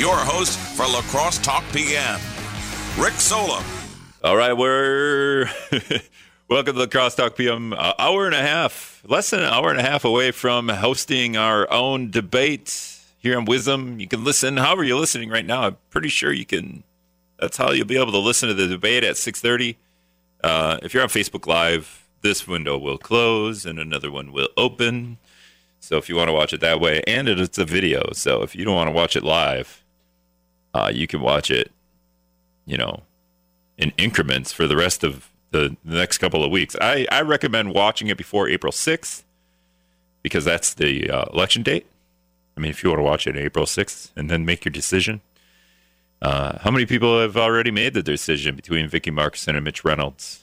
your host for La Crosse Talk PM, Rick Solem. All right, we're welcome to La Crosse Talk PM. Hour and a half, less than an hour and a half away from hosting our own debate here on WIZM. You can listen however you're listening right now. I'm pretty sure you can. That's how you'll be able to listen to the debate at 6:30. Uh, if you're on Facebook Live, this window will close and another one will open. So if you want to watch it that way, and it's a video, so if you don't want to watch it live, uh, you can watch it. You know, in increments for the rest of the, the next couple of weeks. I, I recommend watching it before April 6th because that's the uh, election date. I mean, if you want to watch it April 6th and then make your decision. Uh, how many people have already made the decision between Vicki Markussen and Mitch Reynolds?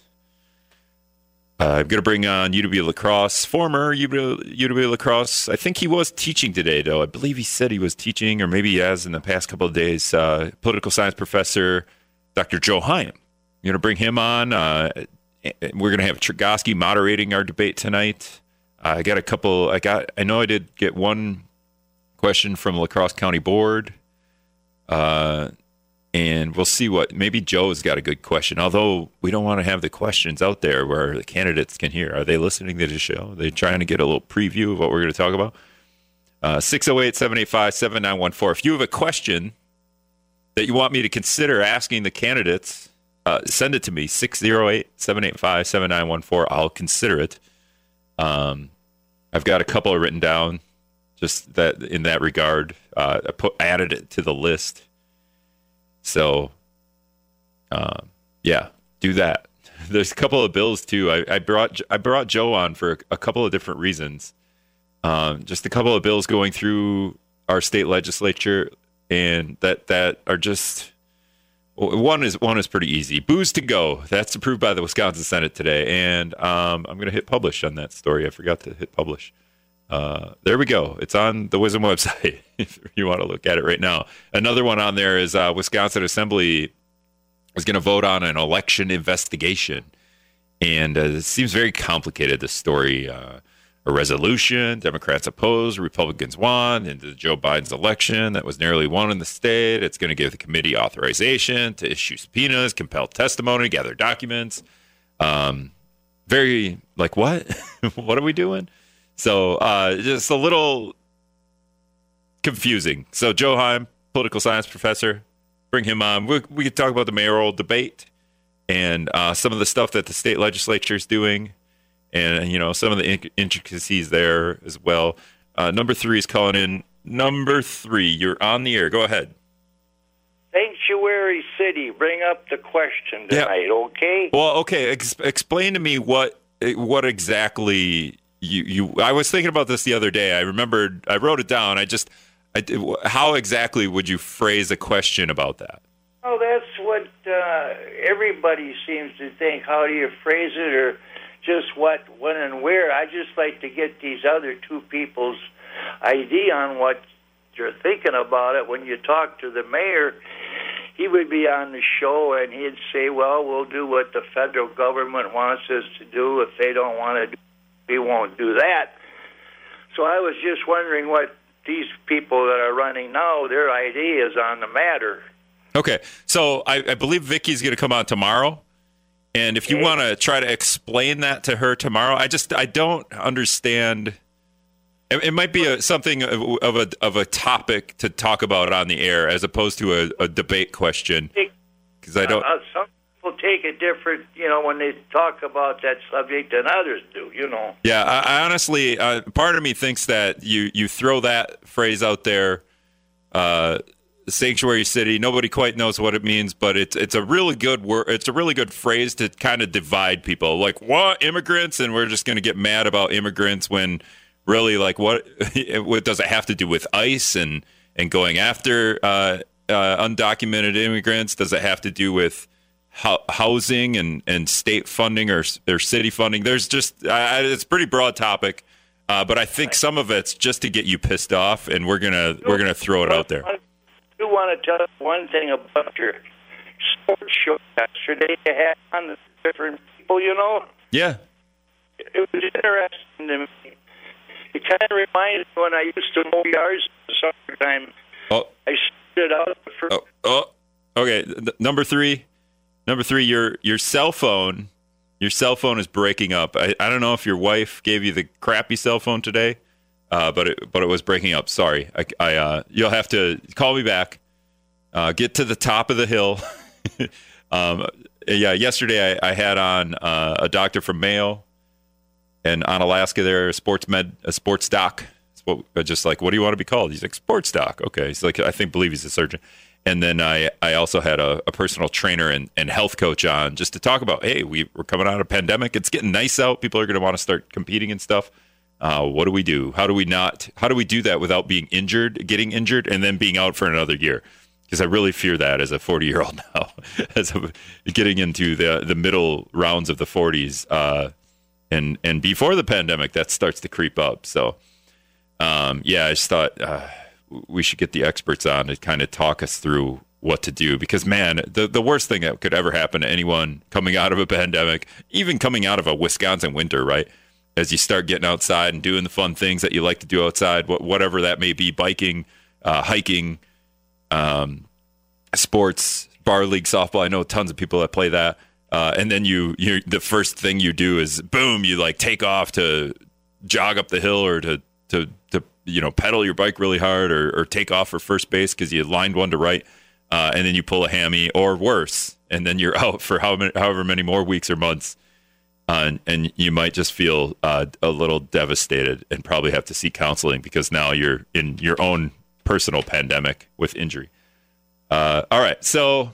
Uh, I'm going to bring on UW La Crosse, former UW, UW La Crosse. I think he was teaching today, though. I believe he said he was teaching, or maybe he has in the past couple of days. Uh, political science professor Dr. Joe Heim going to bring him on. Uh, we're going to have Trigoski moderating our debate tonight. I got a couple. I got. I know I did get one question from La Crosse County Board, uh, and we'll see what. Maybe Joe's got a good question. Although we don't want to have the questions out there where the candidates can hear. Are they listening to the show? Are they trying to get a little preview of what we're going to talk about. Uh, 608 785 7914. If you have a question that you want me to consider asking the candidates, uh, send it to me 608 785 7914. I'll consider it. Um, I've got a couple written down just that in that regard. Uh, I put added it to the list. So, uh, yeah, do that. There's a couple of bills too. I, I brought I brought Joe on for a couple of different reasons. Um, just a couple of bills going through our state legislature, and that that are just one is one is pretty easy. Booze to go. That's approved by the Wisconsin Senate today, and um, I'm going to hit publish on that story. I forgot to hit publish. Uh, there we go. It's on the WIZM website if you want to look at it right now. Another one on there is uh, Wisconsin Assembly is going to vote on an election investigation, and uh, it seems very complicated. This story. Uh, a resolution. Democrats oppose, Republicans won into Joe Biden's election that was nearly won in the state. It's going to give the committee authorization to issue subpoenas, compel testimony, gather documents. Um, very like what? what are we doing? So uh, just a little confusing. So Joe Heim, political science professor, bring him on. We, we could talk about the mayoral debate and uh, some of the stuff that the state legislature is doing and you know some of the intricacies there as well. Uh, number three is calling in. Number three, you're on the air. Go ahead. Sanctuary City, bring up the question tonight, yeah. okay? Well, okay. Ex- explain to me what what exactly you you. I was thinking about this the other day. I remembered. I wrote it down. I just. I, how exactly would you phrase a question about that? Oh, that's what uh, everybody seems to think. How do you phrase it, or just what, when, and where. I just like to get these other two people's idea on what you're thinking about it. When you talk to the mayor, he would be on the show and he'd say, "Well, we'll do what the federal government wants us to do. If they don't want to, do, we won't do that." So I was just wondering what these people that are running now, their ideas on the matter. Okay, so I, I believe Vicki's going to come on tomorrow. And if you want to try to explain that to her tomorrow, I just I don't understand. It, it might be a, something of, of, a of a topic to talk about on the air as opposed to a, a debate question. Because I don't. Uh, people take it different, you know, when they talk about that subject than others do. You know. Yeah, I, I honestly, uh, part of me thinks that you you throw that phrase out there. Uh, sanctuary city. Nobody quite knows what it means, but it's it's a really good word. It's a really good phrase to kind of divide people. Like what immigrants, and we're just going to get mad about immigrants when really like what what does it have to do with ICE and and going after uh, uh, undocumented immigrants? Does it have to do with ho- housing and and state funding or or city funding? There's just uh, it's a pretty broad topic. Uh, but I think some of it's just to get you pissed off, and we're gonna we're gonna throw it out there do want to tell one thing about your sports show yesterday. You had on the different people, you know. Yeah. It was interesting to me. It kind of reminded me when I used to mow yards in the summertime. Oh. I stood out. For, Oh, oh okay. Th- number three, number three. Your your cell phone, your cell phone is breaking up. I, I don't know if your wife gave you the crappy cell phone today, uh, but it but it was breaking up. Sorry, I, I uh, you'll have to call me back. Uh, get to the top of the hill. um, yeah, yesterday I, I had on uh, a doctor from Mayo, and Onalaska there a sports med a sports doc. What, just like what do you want to be called? He's like sports doc. Okay, he's like I think believe he's a surgeon. And then I, I also had a, a personal trainer and, and health coach on just to talk about, hey, we, we're coming out of a pandemic. It's getting nice out. People are going to want to start competing and stuff. Uh, what do we do? How do we not? How do we do that without being injured, getting injured, and then being out for another year? Because I really fear that as a 40 year old now, as a, getting into the the middle rounds of the 40s, uh, and and before the pandemic, that starts to creep up. So, um, yeah, I just thought uh, we should get the experts on to kind of talk us through what to do. Because man the, the worst thing that could ever happen to anyone coming out of a pandemic even coming out of a wisconsin winter right? As you start getting outside and doing the fun things that you like to do outside whatever that may be biking uh, hiking um, sports bar league softball i know tons of people that play that uh, and then you you the first thing you do is boom you like take off to jog up the hill or to to to you know pedal your bike really hard or, or take off for first base because you lined one to right uh, and then you pull a hammy or worse and then you're out for how many, however many more weeks or months uh, and, and you might just feel uh, a little devastated and probably have to seek counseling because now you're in your own personal pandemic with injury. Uh, all right so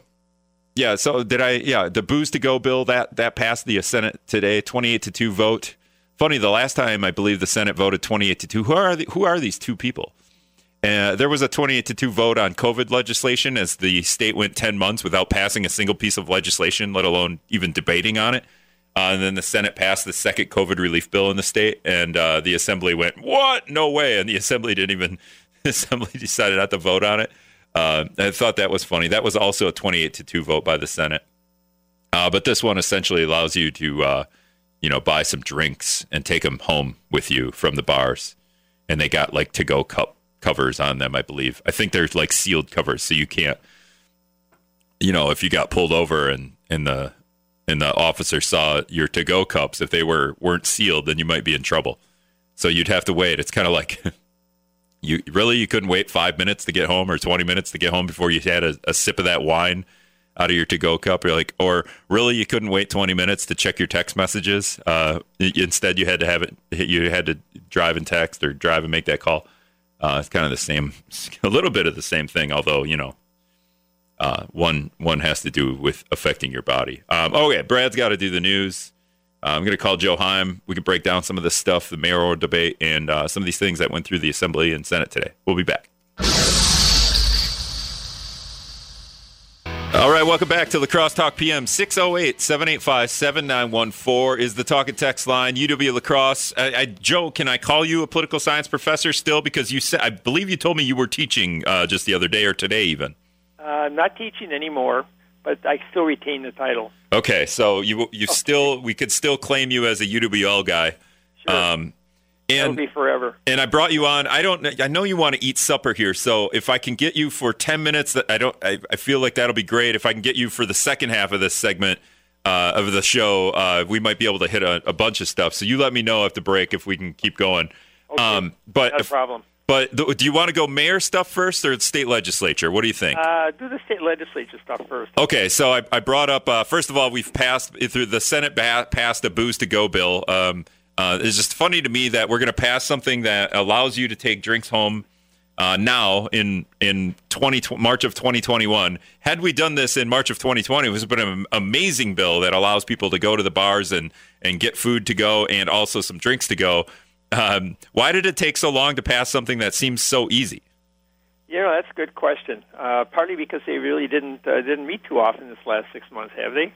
yeah so did i yeah the booze to go bill that that passed the senate today 28 to 2 vote funny the last time i believe the senate voted 28 to 2 who are the, who are these two people uh, there was a 28 to 2 vote on COVID legislation as the state went 10 months without passing a single piece of legislation, let alone even debating on it. Uh, and then the Senate passed the second COVID relief bill in the state, and uh, the Assembly went, "What? No way!" And the Assembly didn't even. The Assembly decided not to vote on it. Uh, I thought that was funny. That was also a 28 to two vote by the Senate. Uh, but this one essentially allows you to, uh, you know, buy some drinks and take them home with you from the bars, and they got like to go cup covers on them, I believe. I think there's like sealed covers, so you can't, you know, if you got pulled over and and the and the officer saw your to go cups, if they were weren't sealed, then you might be in trouble. So you'd have to wait. It's kind of like you really you couldn't wait five minutes to get home or twenty minutes to get home before you had a, a sip of that wine out of your to go cup. You're like, or really you couldn't wait twenty minutes to check your text messages. Uh, instead, you had to have it. You had to drive and text or drive and make that call. Uh, it's kind of the same, a little bit of the same thing, although you know, uh, one one has to do with affecting your body. Um, okay, Brad's got to do the news. Uh, I'm going to call Joe Heim. We can break down some of this stuff, the mayoral debate, and uh, some of these things that went through the Assembly and Senate today. We'll be back. All right, welcome back to La Crosse Talk PM. 608 785 7914 is the talk and text line. UW La Crosse. I, I, Joe, can I call you a political science professor still? Because you said, I believe you told me you were teaching uh, just the other day or today, even. Uh, I'm not teaching anymore, but I still retain the title. Okay, so you you still we could still claim you as a UWL guy. Sure. Um, And be forever. and I brought you on. I don't. I know you want to eat supper here, so if I can get you for ten minutes, that I don't. I, I feel like that'll be great. If I can get you for the second half of this segment uh, of the show, uh, we might be able to hit a, a bunch of stuff. So you let me know after break if we can keep going. Okay. Um, but if- problem. but th- do you want to go mayor stuff first or state legislature? What do you think? Uh, do the state legislature stuff first. Okay, so I, I brought up uh, first of all we've passed through the Senate ba- passed a booze to go bill. Um, uh, it's just funny to me that we're going to pass something that allows you to take drinks home uh, now in in 20, March of 2021. Had we done this in March of 2020, it have been an amazing bill that allows people to go to the bars and and get food to go and also some drinks to go. Um, why did it take so long to pass something that seems so easy? Know, that's a good question. Uh, partly because they really didn't uh, didn't meet too often this last six months, have they?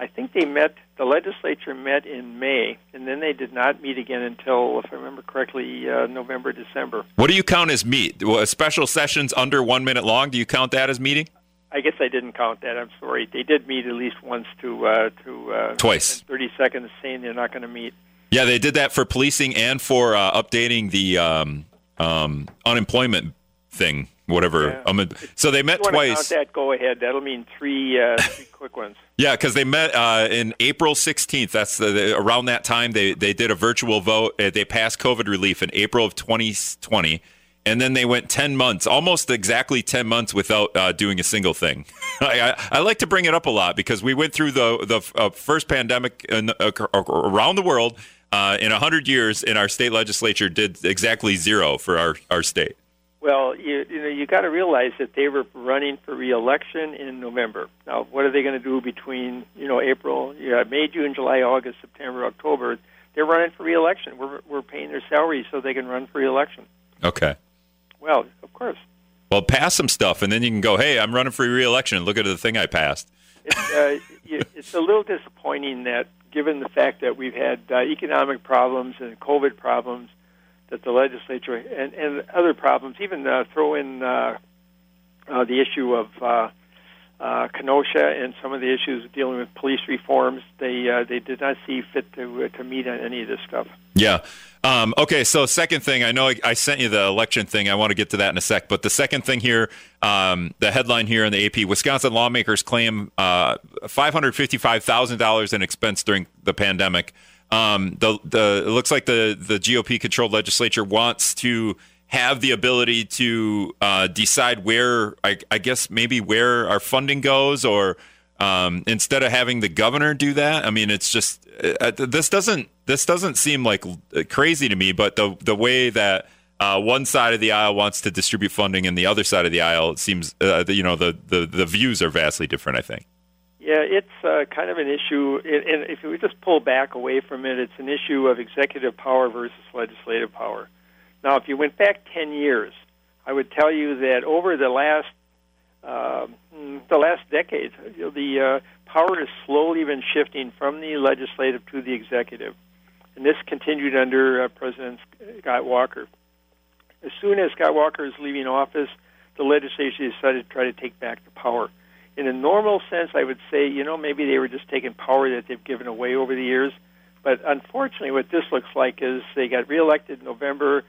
I think they met. The legislature met in May, and then they did not meet again until, if I remember correctly, uh, November, December. What do you count as meet? Well, Special sessions under one minute long? Do you count that as meeting? I guess I didn't count that. I'm sorry. They did meet at least once to uh, to uh, Twice. Thirty seconds saying they're not going to meet. Yeah, they did that for policing and for uh, updating the um, um, unemployment thing whatever. Yeah. Um, so they met If you wanna twice. That go ahead. That'll mean three, uh, three quick ones. Yeah, because they met uh, in April 16th. That's the, the- around that time they they did a virtual vote. Uh, They passed COVID relief in April of 2020, and then they went 10 months, almost exactly 10 months without uh, doing a single thing. I, I, I like to bring it up a lot because we went through the the uh, first pandemic in, around the world uh, in 100 years, and our state legislature did exactly zero for our, our state. Well, you, you know, you got to realize that they were running for reelection in November. Now, what are they going to do between you know April, yeah, May, June, July, August, September, October? They're running for reelection. We're we're paying their salaries so they can run for reelection. Okay. Well, of course. Well, pass some stuff, and then you can go, hey, I'm running for reelection. Look at the thing I passed. It's, uh, it's a little disappointing that, given the fact that we've had uh, economic problems and COVID problems, that the legislature and, and other problems, even uh, throw in uh, uh, the issue of uh, uh, Kenosha and some of the issues dealing with police reforms, they uh, they did not see fit to uh, to meet on any of this stuff. Yeah. Um, okay. So, second thing, I know I, I sent you the election thing. I want to get to that in a sec. But the second thing here, um, the headline here in the AP Wisconsin lawmakers claim uh, $555,000 in expense during the pandemic. Um, the, the, it looks like the, the GOP controlled legislature wants to have the ability to uh, decide where, I, I guess, maybe where our funding goes or um, instead of having the governor do that. I mean, it's just uh, this doesn't this doesn't seem like uh, crazy to me, but the the way that uh, one side of the aisle wants to distribute funding and the other side of the aisle, it seems uh, you know the, the the views are vastly different. I think. Yeah, it's uh, kind of an issue, and if we just pull back away from it, it's an issue of executive power versus legislative power. Now, if you went back 10 years, I would tell you that over the last uh, the last decade, the uh, power has slowly been shifting from the legislative to the executive, and this continued under uh, President Scott Walker. As soon as Scott Walker is leaving office, the legislature decided to try to take back the power. In a normal sense, I would say, you know, maybe they were just taking power that they've given away over the years. But unfortunately, what this looks like is they got reelected in November,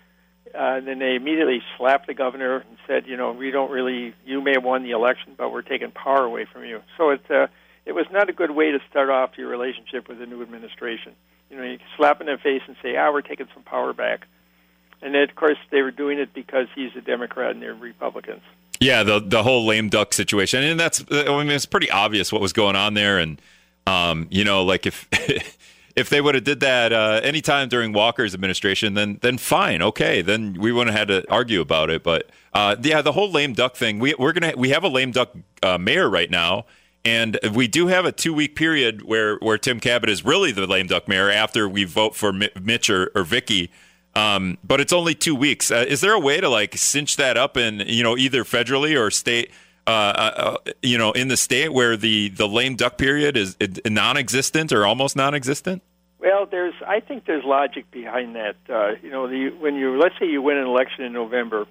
uh, and then they immediately slapped the governor and said, you know, we don't really, you may have won the election, but we're taking power away from you. So it, uh, it was not a good way to start off your relationship with the new administration. You know, you slap in their face and say, ah, we're taking some power back. And then, of course, they were doing it because he's a Democrat and they're Republicans. Yeah, the the whole lame duck situation, and that's I mean it's pretty obvious what was going on there, and um, you know, like if if they would have did that uh, anytime during Walker's administration, then then fine, okay, then we wouldn't have had to argue about it. But uh, yeah, the whole lame duck thing, we we're gonna we have a lame duck uh, mayor right now. And we do have a two week period where, where Tim Kabat is really the lame duck mayor after we vote for Mi- Mitch or, or Vicki. Um, but it's only two weeks. Uh, is there a way to like cinch that up in you know either federally or state? Uh, uh, you know, in the state where the the lame duck period is uh, non-existent or almost non-existent. Well, there's I think there's logic behind that. Uh, you know, the, when you let's say you win an election in November,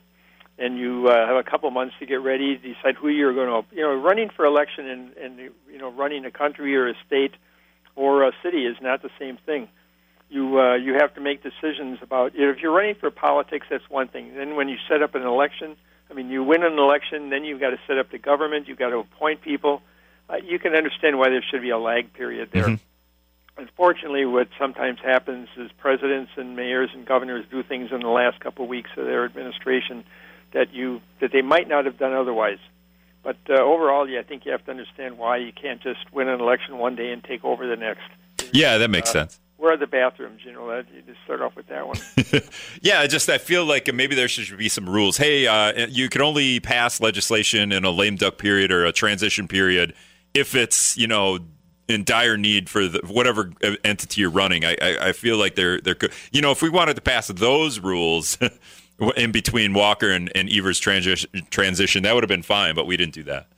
and you uh, have a couple months to get ready, decide who you're going to. You know, running for election and and you know running a country or a state or a city is not the same thing. You uh, you have to make decisions about if you're running for politics. That's one thing. Then when you set up an election, I mean, you win an election, then you've got to set up the government. You've got to appoint people. Uh, you can understand why there should be a lag period there. Mhm. Unfortunately, what sometimes happens is presidents and mayors and governors do things in the last couple of weeks of their administration that you that they might not have done otherwise. But uh, overall, yeah, I think you have to understand why you can't just win an election one day and take over the next. Yeah, that makes Uh, sense. Where are the bathrooms? You know, you just start off with that one. yeah, just I feel like maybe there should be some rules. Hey, uh, you can only pass legislation in a lame duck period or a transition period if it's you know in dire need for the, whatever entity you're running. I, I, I feel like they're they're good. You know, if we wanted to pass those rules in between Walker and, and Evers transition transition, that would have been fine. But we didn't do that.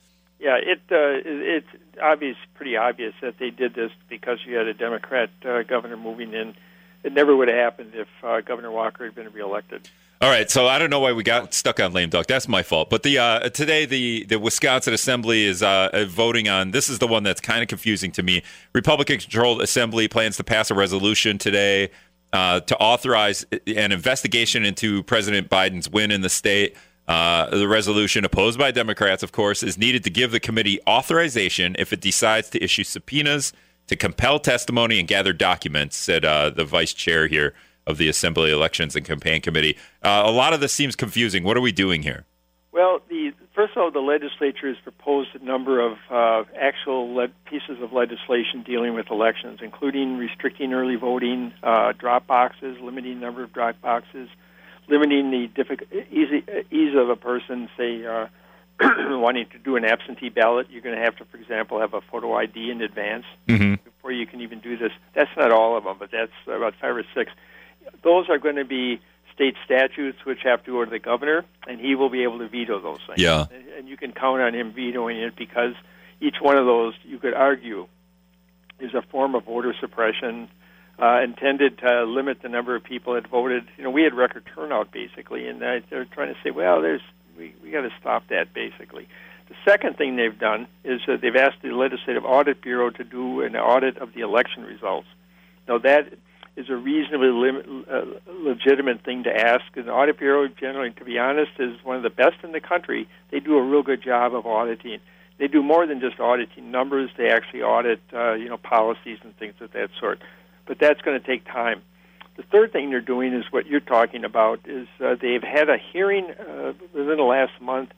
Yeah, it uh, it's obvious, pretty obvious that they did this because you had a Democrat uh, governor moving in. It never would have happened if uh, Governor Walker had been reelected. All right, so I don't know why we got stuck on lame duck. That's my fault. But the uh, today the the Wisconsin Assembly is uh, voting on. This is the one that's kind of confusing to me. Republican-controlled Assembly plans to pass a resolution today uh, to authorize an investigation into President Biden's win in the state. Uh, the resolution, opposed by Democrats, of course, is needed to give the committee authorization if it decides to issue subpoenas to compel testimony and gather documents, said uh, the vice chair here of the Assembly Elections and Campaign Committee. Uh, a lot of this seems confusing. What are we doing here? Well, the first of all, the legislature has proposed a number of uh, actual le- pieces of legislation dealing with elections, including restricting early voting, uh, drop boxes, limiting number of drop boxes, limiting the difficult, easy, ease of a person, say, uh, wanting to do an absentee ballot. You're going to have to, for example, have a photo ID in advance mm-hmm. before you can even do this. That's not all of them, but that's about five or six. Those are going to be state statutes which have to go to the governor, and he will be able to veto those things. Yeah. And, and you can count on him vetoing it because each one of those, you could argue, is a form of voter suppression uh, intended to limit the number of people that voted. You know, we had record turnout basically, and they're trying to say, well, there's we we got to stop that basically. The second thing they've done is that they've asked the Legislative Audit Bureau to do an audit of the election results. Now that is a reasonably lim- uh, legitimate thing to ask. And the Audit Bureau, generally, to be honest, is one of the best in the country. They do a real good job of auditing. They do more than just auditing numbers. They actually audit, uh, you know, policies and things of that sort. But that's going to take time. The third thing they're doing is what you're talking about. Is uh, they've had a hearing uh, within the last month.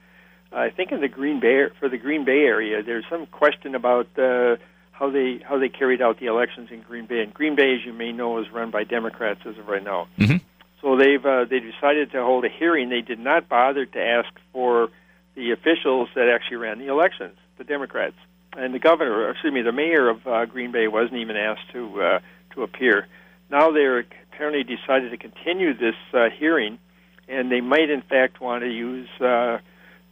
I think in the Green Bay for the Green Bay area, there's some question about. Uh, how they how they carried out the elections in Green Bay. And Green Bay, as you may know, is run by Democrats as of right now. Mm-hmm. So they've uh, they decided to hold a hearing. They did not bother to ask for the officials that actually ran the elections, the Democrats, and the governor. Excuse me, the mayor of uh, Green Bay wasn't even asked to uh, to appear. Now they're apparently decided to continue this uh, hearing, and they might in fact want to use uh,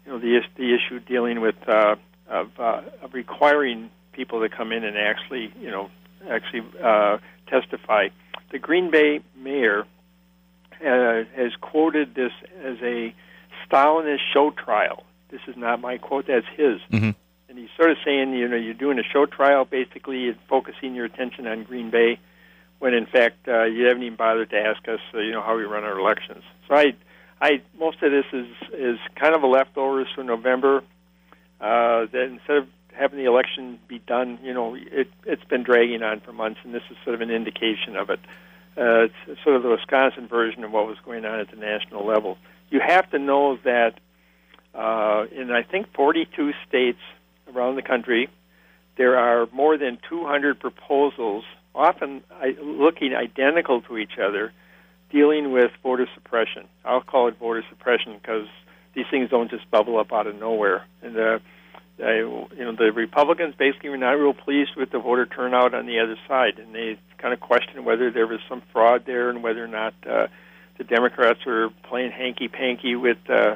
you know the the issue dealing with uh, of, uh, of requiring people to come in and actually, you know, actually uh, testify. The Green Bay mayor uh, has quoted this as a Stalinist show trial. This is not my quote; that's his. Mm-hmm. And he's sort of saying, you know, you're doing a show trial, basically, and focusing your attention on Green Bay, when in fact uh, you haven't even bothered to ask us, uh, you know, how we run our elections. So I, I, most of this is is kind of a leftovers from November. Uh, that instead of having the election be done, you know, it, it's been dragging on for months, and this is sort of an indication of it. Uh, it's sort of the Wisconsin version of what was going on at the national level. You have to know that uh, in, I think, 42 states around the country, there are more than 200 proposals, often looking identical to each other, dealing with voter suppression. I'll call it voter suppression because these things don't just bubble up out of nowhere. And uh, I, you know, the Republicans basically were not real pleased with the voter turnout on the other side, and they kind of questioned whether there was some fraud there and whether or not uh, the Democrats were playing hanky panky with uh,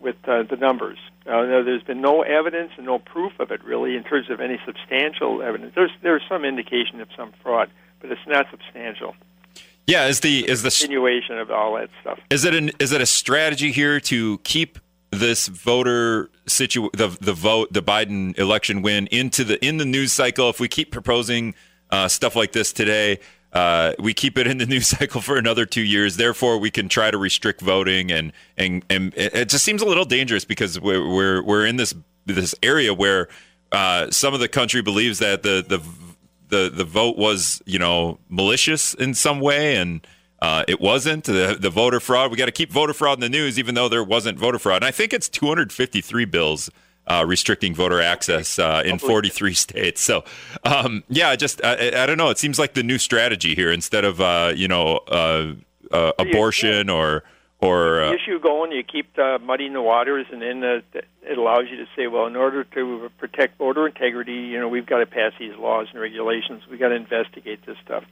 with uh, the numbers. Uh, there's been no evidence and no proof of it really in terms of any substantial evidence. There's there's some indication of some fraud, but it's not substantial. Yeah, is the is the continuation of all that stuff? Is it an is it a strategy here to keep this voter situ the the vote the Biden election win into the in the news cycle. If we keep proposing uh, stuff like this today, uh, we keep it in the news cycle for another two years. Therefore, we can try to restrict voting, and and and it just seems a little dangerous because we're we're, we're in this this area where uh, some of the country believes that the the the the vote was you know malicious in some way and uh, it wasn't the, the voter fraud. We got to keep voter fraud in the news, even though there wasn't voter fraud. And I think it's 253 bills uh, restricting voter access uh, in 43 states. So, um, yeah, just I, I, don't know. It seems like the new strategy here instead of uh, you know uh, uh, abortion or or the issue going. You keep muddying the waters, and then it allows you to say, well, in order to protect voter integrity, you know, we've got to pass these laws and regulations. We've got to investigate this stuff.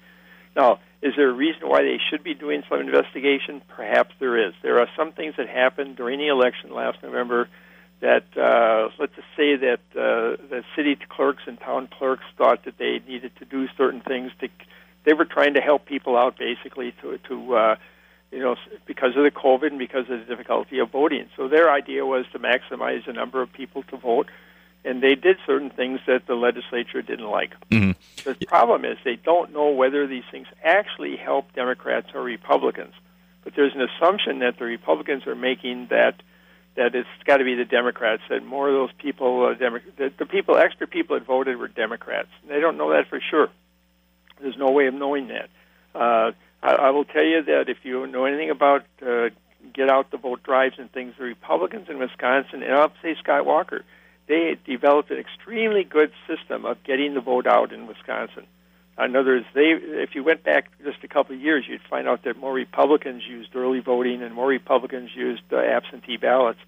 Now, is there a reason why they should be doing some investigation? Perhaps there is. There are some things that happened during the election last November that, uh, let's just say that uh, the city clerks and town clerks thought that they needed to do certain things to. They were trying to help people out, basically, to to uh, you know because of the COVID and because of the difficulty of voting. So their idea was to maximize the number of people to vote and they did certain things that the legislature didn't like. Mm-hmm. The problem is they don't know whether these things actually help Democrats or Republicans. But there's an assumption that the Republicans are making that that it's got to be the Democrats. That more of those people, uh, Demo- the, the people, extra people that voted were Democrats. They don't know that for sure. There's no way of knowing that. Uh, I, I will tell you that if you know anything about uh, get out the vote drives and things, the Republicans in Wisconsin, and I'll say Scott Walker, they developed an extremely good system of getting the vote out in Wisconsin. In other words, they if you went back just a couple of years, you'd find out that more Republicans used early voting and more Republicans used uh, absentee ballots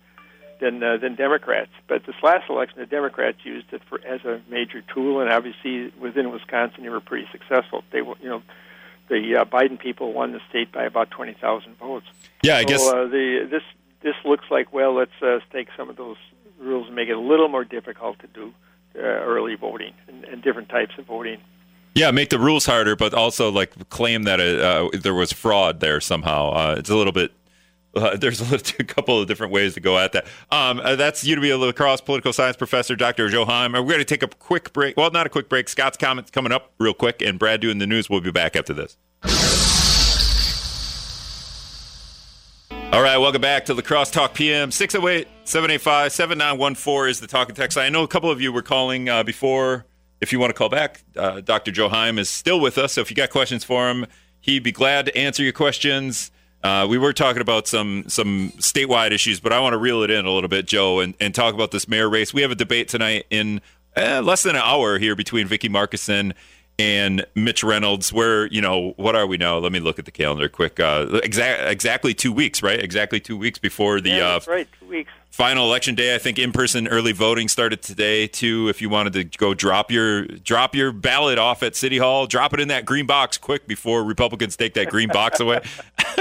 than uh, than Democrats. But this last election, the Democrats used it for as a major tool, and obviously within Wisconsin, they were pretty successful. They you know, the uh, Biden people won the state by about twenty thousand votes. Yeah, I so, guess uh, the this this looks like well, let's uh, take some of those rules and make it a little more difficult to do uh, early voting and, and different types of voting. Yeah, make the rules harder, but also like claim that it, uh, there was fraud there somehow. Uh, it's a little bit. Uh, there's a, little, a couple of different ways to go at that. Um, uh, that's UW La Crosse political science professor Dr. Joe Heim. We're going to take a quick break. Well, not a quick break. Scott's comments coming up real quick, and Brad doing the news. We'll be back after this. All right, welcome back to La Crosse Talk PM. 608 785 7914 is the talking text. I know a couple of you were calling uh, before if you want to call back, uh, Dr. Joe Heim is still with us. So if you got questions for him, he'd be glad to answer your questions. Uh, we were talking about some some statewide issues, but I want to reel it in a little bit, Joe, and, and talk about this mayor race. We have a debate tonight in eh, less than an hour here between Vicki Markussen and Mitch Reynolds. Where you know what are we now? Let me look at the calendar quick. Uh, exa- exactly two weeks, right? Exactly two weeks before the yeah, uh, right, two weeks final election day. I think in-person early voting started today too. If you wanted to go drop your drop your ballot off at City Hall, drop it in that green box quick before Republicans take that green box away.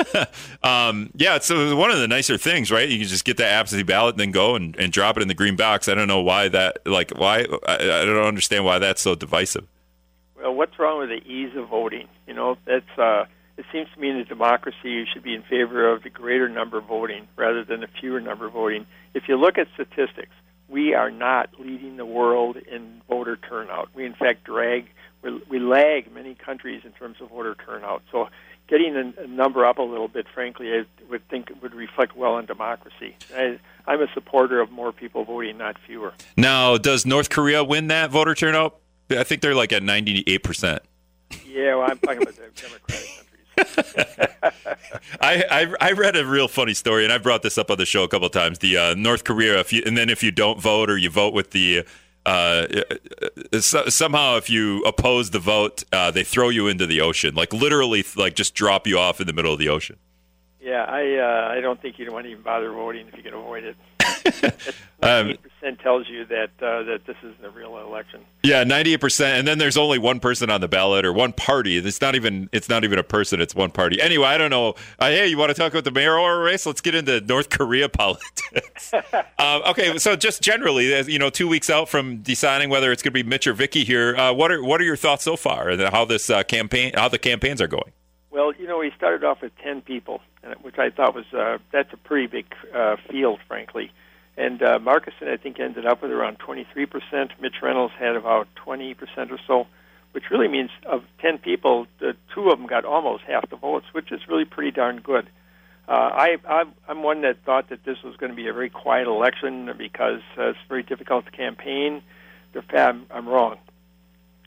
um, yeah, so one of the nicer things, right? You can just get that absentee ballot and then go and, and drop it in the green box. I don't know why that like why I, I don't understand why that's so divisive. Well, what's wrong with the ease of voting? You know, that's uh, it seems to me in a democracy you should be in favor of the greater number voting rather than the fewer number voting. If you look at statistics, we are not leading the world in voter turnout. We in fact drag we, lag many countries in terms of voter turnout. So getting a, number up a little bit, frankly, I would think would reflect well on democracy. I, I'm a supporter of more people voting, not fewer. Now, does North Korea win that voter turnout? I think they're like at 98 percent. Yeah, well, I'm talking about the Democratic countries. I, I, I read a real funny story, and I brought this up on the show a couple of times. The uh, North Korea, if you, and then if you don't vote or you vote with the uh, so, somehow if you oppose the vote, uh, they throw you into the ocean, like literally, like just drop you off in the middle of the ocean. Yeah, I uh, I don't think you'd want to even bother voting if you can avoid it. Ninety percent tells you that uh, that this isn't a real election. Yeah, ninety-eight percent, and then there's only one person on the ballot or one party. It's not even it's not even a person; it's one party. Anyway, I don't know. Uh, hey, you want to talk about the mayoral race? Let's get into North Korea politics. uh, okay, so just generally, you know, two weeks out from deciding whether it's going to be Mitch or Vicki here, uh, what are what are your thoughts so far, and how this uh, campaign, how the campaigns are going? Well, you know, we started off with ten people, which I thought was uh, that's a pretty big uh, field, frankly. And uh, Markussen, I think, ended up with around 23%. Mitch Reynolds had about 20% or so, which really means of 10 people, the two of them got almost half the votes, which is really pretty darn good. Uh, I, I'm, I'm one that thought that this was going to be a very quiet election because uh, it's very difficult to campaign. I'm, I'm wrong.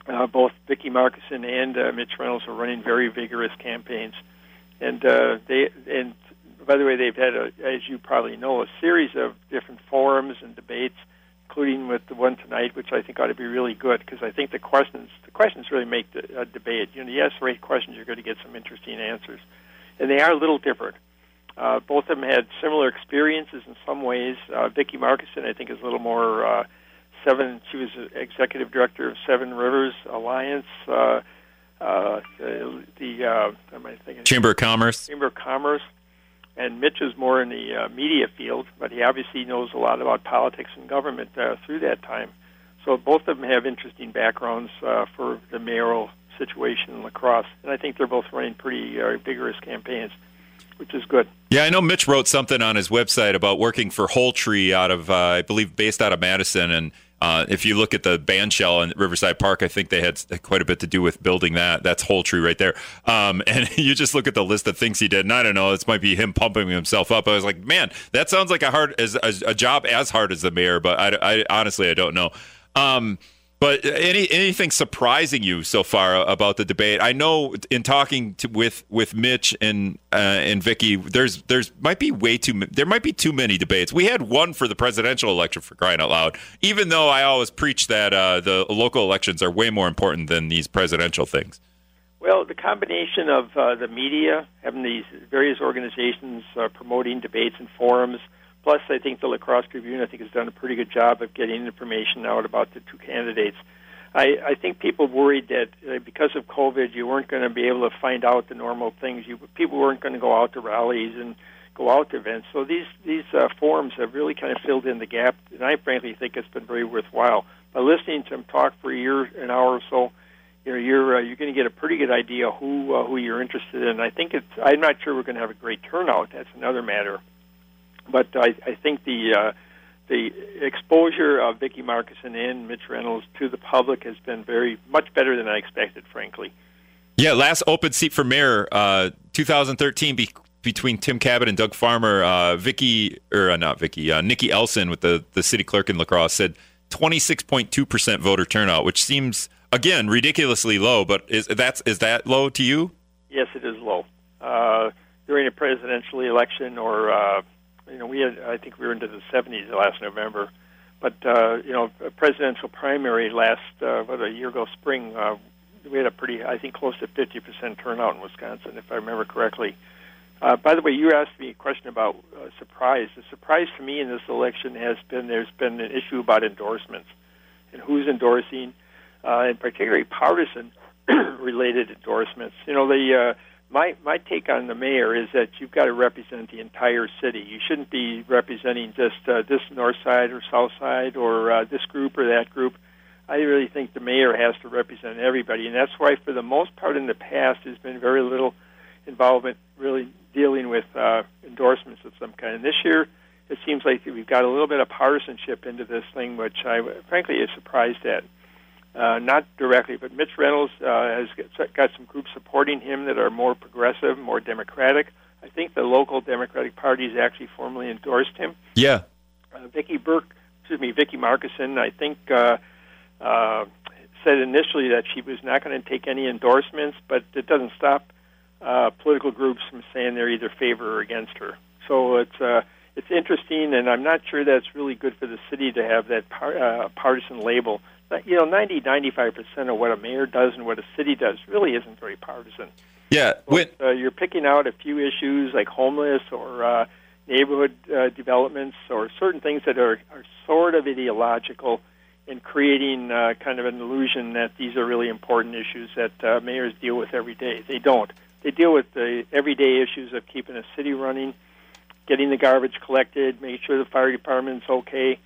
Uh, both Vicki Markussen and uh, Mitch Reynolds are running very vigorous campaigns, and uh, they and by the way, they've had, a, as you probably know, a series of different forums and debates, including with the one tonight, which I think ought to be really good because I think the questions the questions really make the debate. You know, the right questions, you're going to get some interesting answers, and they are a little different. Uh, both of them had similar experiences in some ways. Uh, Vicki Markussen, I think, is a little more uh, seven. She was executive director of Seven Rivers Alliance. Uh, uh, the uh, am I thinking Chamber of Commerce. Chamber of Commerce and Mitch is more in the uh, media field, but he obviously knows a lot about politics and government uh, through that time. So both of them have interesting backgrounds uh, for the mayoral situation in La Crosse, and I think they're both running pretty uh, vigorous campaigns, which is good. Yeah, I know Mitch wrote something on his website about working for Whole Tree out of, uh, I believe, based out of Madison, and Uh, if you look at the bandshell in Riverside Park, I think they had quite a bit to do with building that. That's whole tree right there. Um, and you just look at the list of things he did, and I don't know, this might be him pumping himself up. I was like, man, that sounds like a hard as a, a job as hard as the mayor, but I, I honestly I don't know. Um, but any anything surprising you so far about the debate? I know in talking to, with with Mitch and uh, and Vicki, there's there's might be way too there might be too many debates. We had one for the presidential election for crying out loud. Even though I always preach that uh, the local elections are way more important than these presidential things. Well, the combination of uh, the media having these various organizations uh, promoting debates and forums Plus, I think the La Crosse Tribune, I think, has done a pretty good job of getting information out about the two candidates. I, I think people worried that uh, because of COVID, you weren't going to be able to find out the normal things. You people weren't going to go out to rallies and go out to events. So these these uh, forums have really kind of filled in the gap, and I frankly think it's been very worthwhile. By listening to them talk for a year, an hour or so, you know you're uh, you're going to get a pretty good idea who uh, who you're interested in. I think it's. I'm not sure we're going to have a great turnout. That's another matter. But I, I think the uh, the exposure of Vicki Markussen and Mitch Reynolds to the public has been very much better than I expected, frankly. Yeah, last open seat for mayor, uh, 2013, be- between Tim Kabat and Doug Farmer. Uh, Vicky, or uh, not Vicky, uh, Nikki Elsen with the, the city clerk in La Crosse said 26.2% voter turnout, which seems again ridiculously low. But is that's is that low to you? Yes, it is low. Uh, during a presidential election or uh, you know, we had I think we were into the 70s last November, but uh, you know, a presidential primary last uh, what a year ago spring, uh, we had a pretty I think close to 50% turnout in Wisconsin, if I remember correctly. Uh, by the way, you asked me a question about uh, surprise. The surprise to me in this election has been there's been an issue about endorsements and who's endorsing, uh, and particularly partisan related endorsements. You know, the uh, my my take on the mayor is that you've got to represent the entire city. You shouldn't be representing just uh, this north side or south side or uh, this group or that group. I really think the mayor has to represent everybody, and that's why, for the most part, in the past, there's been very little involvement really dealing with uh, endorsements of some kind. And this year, it seems like we've got a little bit of partisanship into this thing, which I frankly is surprised at uh, not directly, but Mitch Reynolds uh, has got some groups supporting him that are more progressive, more democratic. I think the local Democratic Party has actually formally endorsed him. Yeah. Uh, Vicky Burke, excuse me, Vicky Markussen, I think uh, uh, said initially that she was not going to take any endorsements, but it doesn't stop uh, political groups from saying they're either favor or against her. So it's uh, it's interesting, and I'm not sure that's really good for the city to have that par- uh, partisan label you know, 90, 95 percent of what a mayor does and what a city does really isn't very partisan. Yeah, when, uh, you're picking out a few issues like homeless or uh, neighborhood uh, developments or certain things that are, are sort of ideological and creating uh, kind of an illusion that these are really important issues that uh, mayors deal with every day. They don't. They deal with the everyday issues of keeping a city running, getting the garbage collected, making sure the fire department's okay,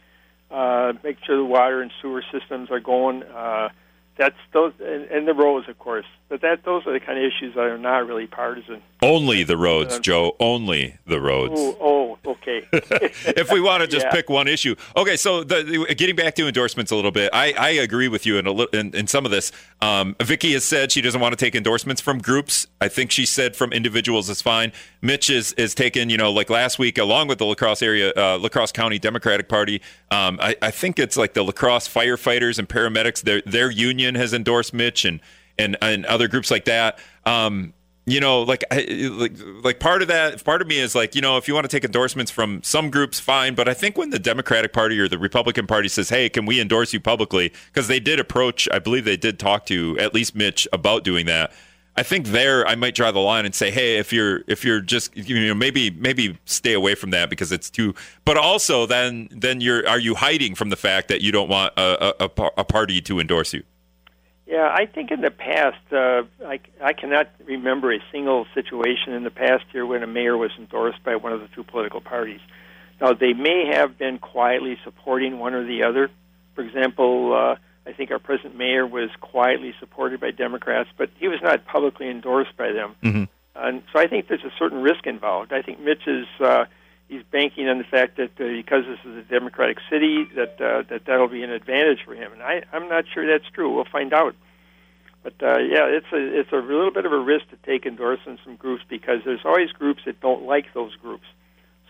uh, make sure the water and sewer systems are going. Uh, that's those and, and the roads, of course. But that those are the kind of issues that are not really partisan. Only the roads, uh, Joe. Only the roads. Oh, oh okay. if we want to just yeah. pick one issue, okay. So the, the, getting back to endorsements a little bit, I, I agree with you in, a, in, in some of this. Um, Vicki has said she doesn't want to take endorsements from groups. I think she said from individuals is fine. Mitch is is taken, you know, like last week, along with the La Crosse area, uh, La Crosse County Democratic Party. Um, I, I think it's like the La Crosse firefighters and paramedics. Their their union has endorsed Mitch and and, and other groups like that. Um, you know, like, like, like part of that, part of me is like, you know, if you want to take endorsements from some groups, fine. But I think when the Democratic Party or the Republican Party says, "Hey, can we endorse you publicly?" because they did approach, I believe they did talk to at least Mitch about doing that. I think there I might draw the line and say, hey, if you're if you're just you know maybe maybe stay away from that because it's too. But also then then you're are you hiding from the fact that you don't want a, a, a party to endorse you? Yeah, I think in the past, uh, I, I cannot remember a single situation in the past year when a mayor was endorsed by one of the two political parties. Now, they may have been quietly supporting one or the other. For example, uh, I think our present mayor was quietly supported by Democrats, but he was not publicly endorsed by them. Mm-hmm. And so I think there's a certain risk involved. I think Mitch is uh, he's banking on the fact that uh, because this is a Democratic city, that uh, that that'll be an advantage for him. And I, I'm not sure that's true. We'll find out. But uh, yeah, it's a it's a little bit of a risk to take endorsing some groups because there's always groups that don't like those groups.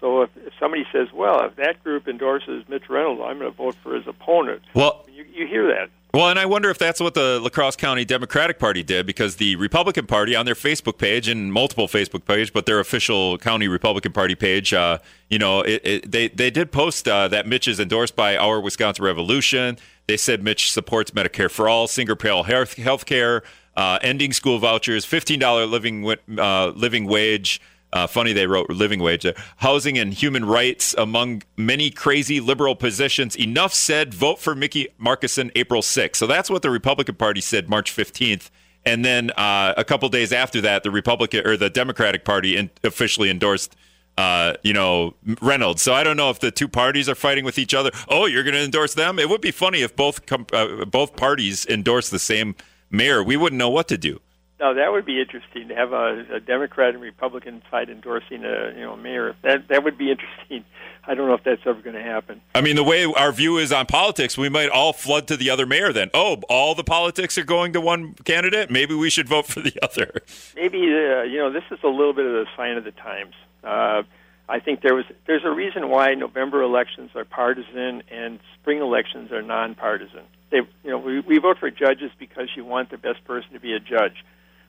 So if, if somebody says, "Well, if that group endorses Mitch Reynolds, I'm going to vote for his opponent," well, you, you hear that. Well, and I wonder if that's what the La Crosse County Democratic Party did because the Republican Party on their Facebook page and multiple Facebook page, but their official county Republican Party page, uh, you know, it, it, they they did post uh, that Mitch is endorsed by Our Wisconsin Revolution. They said Mitch supports Medicare for all, single payer health care, uh, ending school vouchers, fifteen dollar living uh, living wage. Uh, funny they wrote living wage there. Housing and human rights among many crazy liberal positions. Enough said. Vote for Mickey Markussen April 6th. So that's what the Republican Party said March 15th. And then uh, a couple days after that, the Republican or the Democratic Party in, officially endorsed, uh, you know, Reynolds. So I don't know if the two parties are fighting with each other. Oh, you're going to endorse them? It would be funny if both com- uh, both parties endorse the same mayor. We wouldn't know what to do. Now that would be interesting to have a, a Democrat and Republican side endorsing a you know mayor. That that would be interesting. I don't know if that's ever going to happen. I mean, the way our view is on politics, we might all flood to the other mayor. Then, oh, all the politics are going to one candidate. Maybe we should vote for the other. Maybe uh, you know this is a little bit of a sign of the times. Uh, I think there was there's a reason why November elections are partisan and spring elections are nonpartisan. They you know we, we vote for judges because you want the best person to be a judge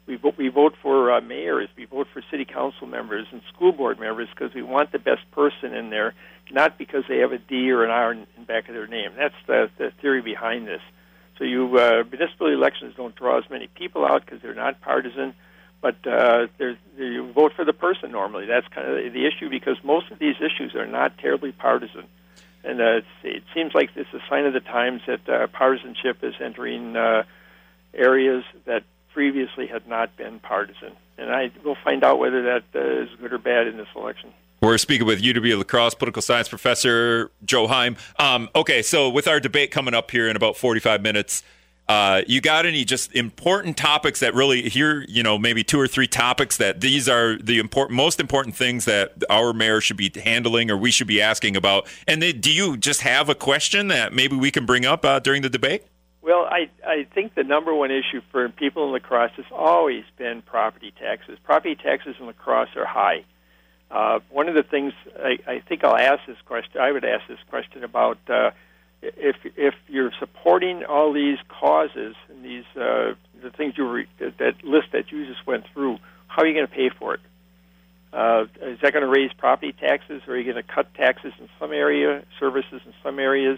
we vote, we vote for uh, mayors, we vote for city council members and school board members because we want the best person in there, not because they have a D or an R in, back of their name. That's the, the theory behind this. So you uh, municipal elections don't draw as many people out because they're not partisan, but uh, there's, you vote for the person normally. That's kind of the issue because most of these issues are not terribly partisan. And uh, it seems like it's a sign of the times that uh, partisanship is entering uh, areas that previously had not been partisan. And I will find out whether that uh, is good or bad in this election. We're speaking with UW La Crosse political science professor Joe Heim. Um, okay, so with our debate coming up here in about 45 minutes, uh, you got any just important topics that really here, you know, maybe two or three topics that these are the important, most important things that our mayor should be handling or we should be asking about? And they, do you just have a question that maybe we can bring up uh, during the debate? Well, I I think the number one issue for people in La Crosse has always been property taxes. Property taxes in La Crosse are high. Uh, one of the things I, I think I'll ask this question, I would ask this question about uh, if if you're supporting all these causes and these uh, the things you re, that, that list that you just went through, how are you going to pay for it? Uh, is that going to raise property taxes, or are you going to cut taxes in some area, services in some areas,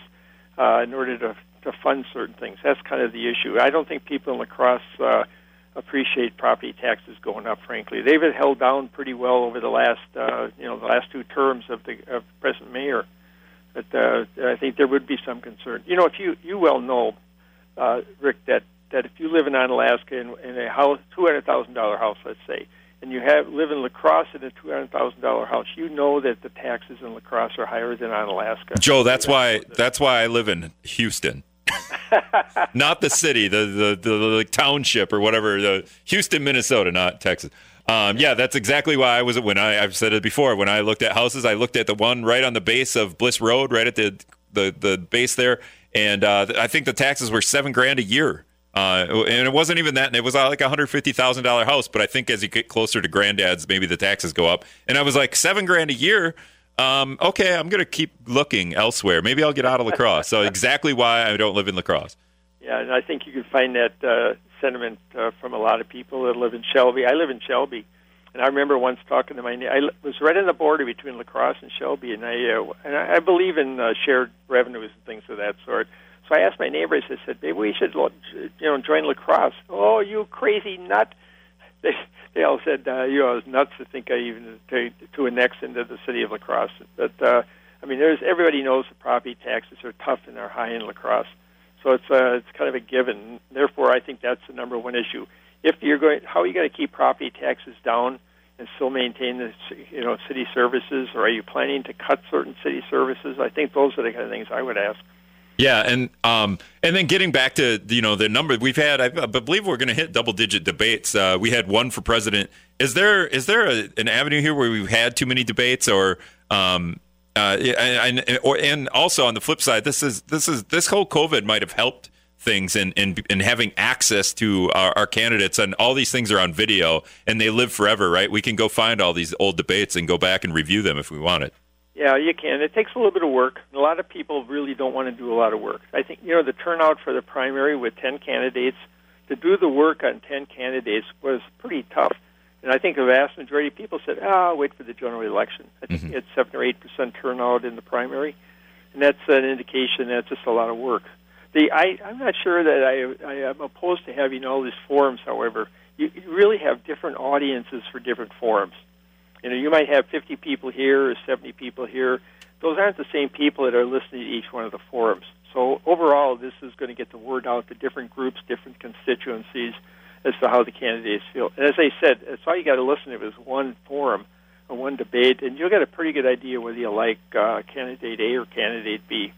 uh, in order to to fund certain things. That's kind of the issue. I don't think people in La Crosse uh, appreciate property taxes going up. Frankly, they've been held down pretty well over the last uh, you know the last two terms of the of present mayor. But uh, I think there would be some concern. You know, if you you well know, uh, Rick, that that if you live in Onalaska in, in a house, two hundred thousand dollar house, let's say, and you have live in La Crosse in a two hundred thousand dollar house, you know that the taxes in La Crosse are higher than Onalaska. Joe, that's why that's why I live in Houston. not the city, the, the, the the township or whatever, the Houston, Minnesota, not Texas. Um, yeah, that's exactly why I was when I I've said it before. When I looked at houses, I looked at the one right on the base of Bliss Road, right at the the the base there, and uh, I think the taxes were seven grand a year. Uh, and it wasn't even that. And It was uh, like a hundred fifty thousand dollar house. But I think as you get closer to Grandad's, maybe the taxes go up. And I was like, seven grand a year um, okay, I'm going to keep looking elsewhere. Maybe I'll get out of La Crosse. so exactly why I don't live in La Crosse. Yeah, and I think you can find that uh, sentiment uh, from a lot of people that live in Shelby. I live in Shelby, and I remember once talking to my. I was right on the border between La Crosse and Shelby, and I uh, and I believe in uh, shared revenues and things of that sort. So I asked my neighbors. I said, maybe we should, you know, join La Crosse. Oh, you crazy nut! They they all said, uh, you know, I was nuts to think I even to, to annex into the city of La Crosse. But uh, I mean, there's everybody knows the property taxes are tough and they're high in La Crosse, so it's uh, it's kind of a given. Therefore, I think that's the number one issue. If you're going, how are you going to keep property taxes down and still maintain the you know city services, or are you planning to cut certain city services? I think those are the kind of things I would ask. Yeah, and um, and then getting back to you know the number we've had, I believe we're going to hit double digit debates. Uh, we had one for president. Is there is there a, an avenue here where we've had too many debates, or Um, uh, and, and, or, and also on the flip side, this is this is this whole COVID might have helped things and and, and having access to our, our, candidates and all these things are on video and they live forever, right? We can go find all these old debates and go back and review them if we want it. Yeah, you can. It takes a little bit of work. A lot of people really don't want to do a lot of work. I think you know the turnout for the primary with ten candidates to do the work on ten candidates was pretty tough. And I think the vast majority of people said, "Ah, oh, wait for the general election." I think mm-hmm. it's seven or eight percent turnout in the primary, and that's an indication that it's just a lot of work. The I, I'm not sure that I, I am opposed to having all these forums. However, you, you really have different audiences for different forums. You know, you might have 50 people here or 70 people here. Those aren't the same people that are listening to each one of the forums. So overall, this is going to get the word out to different groups, different constituencies as to how the candidates feel. And as I said, that's all you got to listen to is one forum or one debate, and you'll get a pretty good idea whether you like uh, candidate A or candidate B.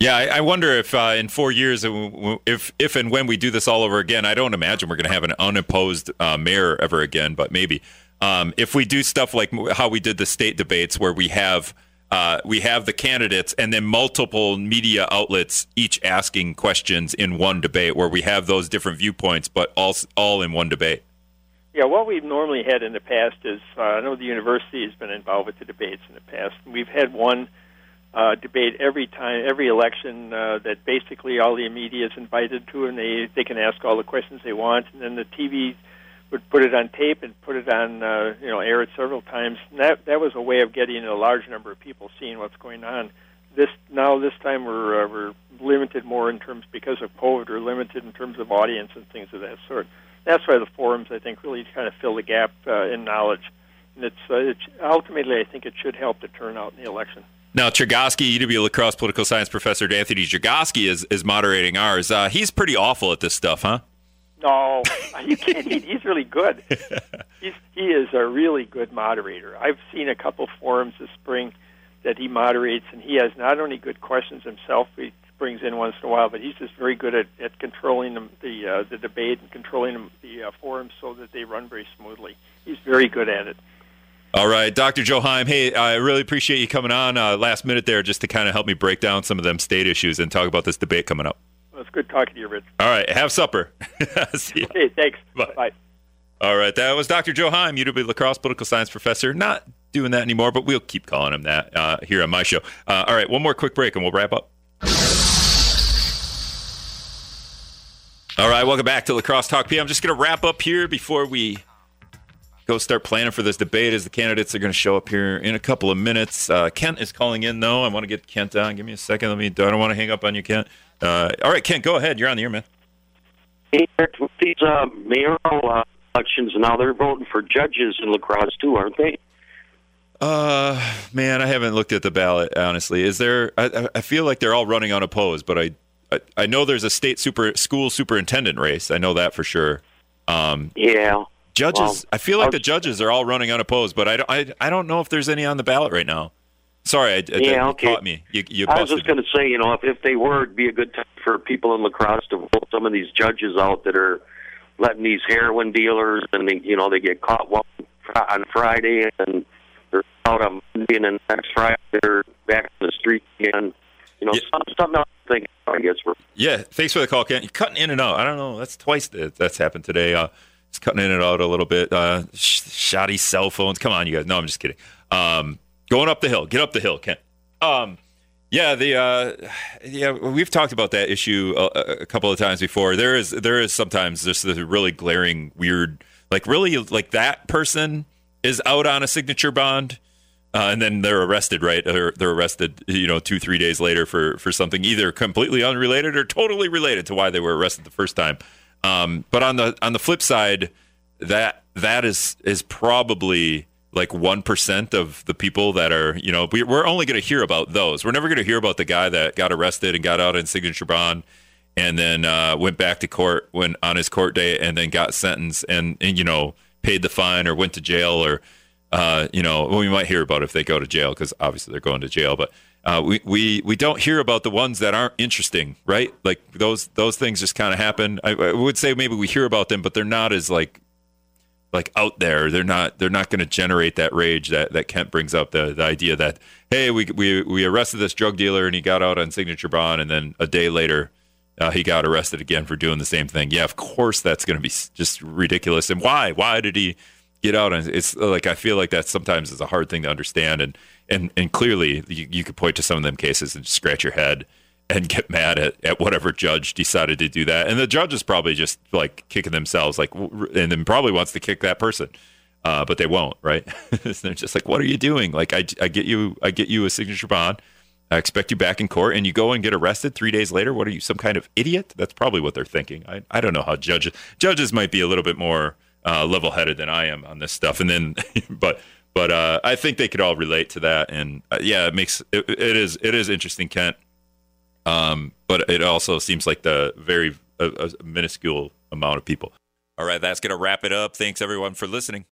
Yeah, I, I wonder if uh, in four years, uh, if if and when we do this all over again, I don't imagine we're going to have an unopposed uh, mayor ever again, but maybe um, if we do stuff like how we did the state debates, where we have uh, we have the candidates and then multiple media outlets each asking questions in one debate where we have those different viewpoints but all all in one debate. Yeah what we've normally had in the past is uh, i know the university has been involved with the debates in the past. We've had one uh, debate every time every election uh, that basically all the media is invited to and they they can ask all the questions they want and then the tv would put it on tape and put it on, uh, you know, air it several times. And that that was a way of getting a large number of people seeing what's going on. This now this time we're uh, we're limited more in terms because of COVID. We're limited in terms of audience and things of that sort. That's why the forums I think really kind of fill the gap uh, in knowledge. And it's, uh, it's ultimately I think it should help the turnout in the election. Now, Chergosky, UW La Crosse political science professor Anthony Chergosky is, is moderating ours. Uh, he's pretty awful at this stuff, huh? No, you can't. He's really good. He's he is a really good moderator. I've seen a couple forums this spring that he moderates, and he has not only good questions himself. He brings in once in a while, but he's just very good at, at controlling the the, uh, the debate and controlling the uh, forums so that they run very smoothly. He's very good at it. All right, Dr. Joe Heim. Hey, I really appreciate you coming on uh, last minute there, just to kind of help me break down some of them state issues and talk about this debate coming up. Well, it's good talking to you, Rich. All right, have supper. See okay, thanks. Bye. Bye. All right, that was Dr. Joe Heim, UW La Crosse political science professor. Not doing that anymore, but we'll keep calling him that uh, here on my show. Uh, all right, one more quick break and we'll wrap up. All right, welcome back to La Crosse Talk P. I'm just going to wrap up here before we go start planning for this debate as the candidates are going to show up here in a couple of minutes. Uh, Kent is calling in, though. I want to get Kent on. Give me a second. Let me. I don't want to hang up on you, Kent. Uh, all right, Kent, go ahead. You're on the air, man. Hey, these uh, mayoral uh, elections now, they're voting for judges in La Crosse too, aren't they? Uh, man, I haven't looked at the ballot honestly. Is there? I, I feel like they're all running unopposed, but I, I, I know there's a state super school superintendent race. I know that for sure. Um, yeah. Judges, well, I feel like the judges are all running unopposed, but I don't, I, I don't know if there's any on the ballot right now. Sorry, I, I yeah, okay. caught me. You, you I was just going to say, you know, if, if they were, it'd be a good time for people in La Crosse to vote some of these judges out that are letting these heroin dealers, and they, you know, they get caught one on Friday and they're out on Monday, and then next Friday they're back in the street again. You know, yeah. something, something else to think. I guess we're. Yeah, thanks for the call, Ken. You're cutting in and out. I don't know. That's twice that that's happened today. Uh, it's cutting in and out a little bit. Uh, sh- shoddy cell phones. Come on, you guys. No, I'm just kidding. Um, Going up the hill. Get up the hill, Kent. Um, yeah, the uh, yeah, we've talked about that issue a, a, couple of times before. There is there is sometimes just the really glaring weird, like really like that person is out on a signature bond, uh, and then they're arrested, right? Or they're arrested, you know, two three days later for for something either completely unrelated or totally related to why they were arrested the first time. Um, but on the on the flip side, that that is is probably like 1% of the people that are, you know, we, are only going to hear about those. We're never going to hear about the guy that got arrested and got out in signature bond and then uh, went back to court when on his court day and then got sentenced and, and you know, paid the fine or went to jail or, uh, you know, well, we might hear about if they go to jail because obviously they're going to jail, but uh, we, we, we don't hear about the ones that aren't interesting, right? Like those, those things just kind of happen. I, I would say maybe we hear about them, but they're not as like like out there. They're not they're not going to generate that rage that that Kent brings up the the idea that hey we we we arrested this drug dealer and he got out on signature bond and then a day later uh, he got arrested again for doing the same thing. Yeah, of course that's going to be just ridiculous. And why? Why did he get out? And it's like I feel like that sometimes is a hard thing to understand. And and and clearly you, you could point to some of them cases and scratch your head and get mad at, at whatever judge decided to do that. And the judge is probably just like kicking themselves, like, and then probably wants to kick that person, uh, but they won't, right? they're just like, what are you doing? Like, I, I get you, I get you a signature bond. I expect you back in court, and you go and get arrested three days later. What are you, some kind of idiot? That's probably what they're thinking. I, I don't know how judges judges might be a little bit more uh, level headed than I am on this stuff. And then, but but uh, I think they could all relate to that. And uh, yeah, it makes it, it is it is interesting, Kent um, but it also seems like the very minuscule amount of people. All right, that's going to wrap it up. Thanks everyone for listening.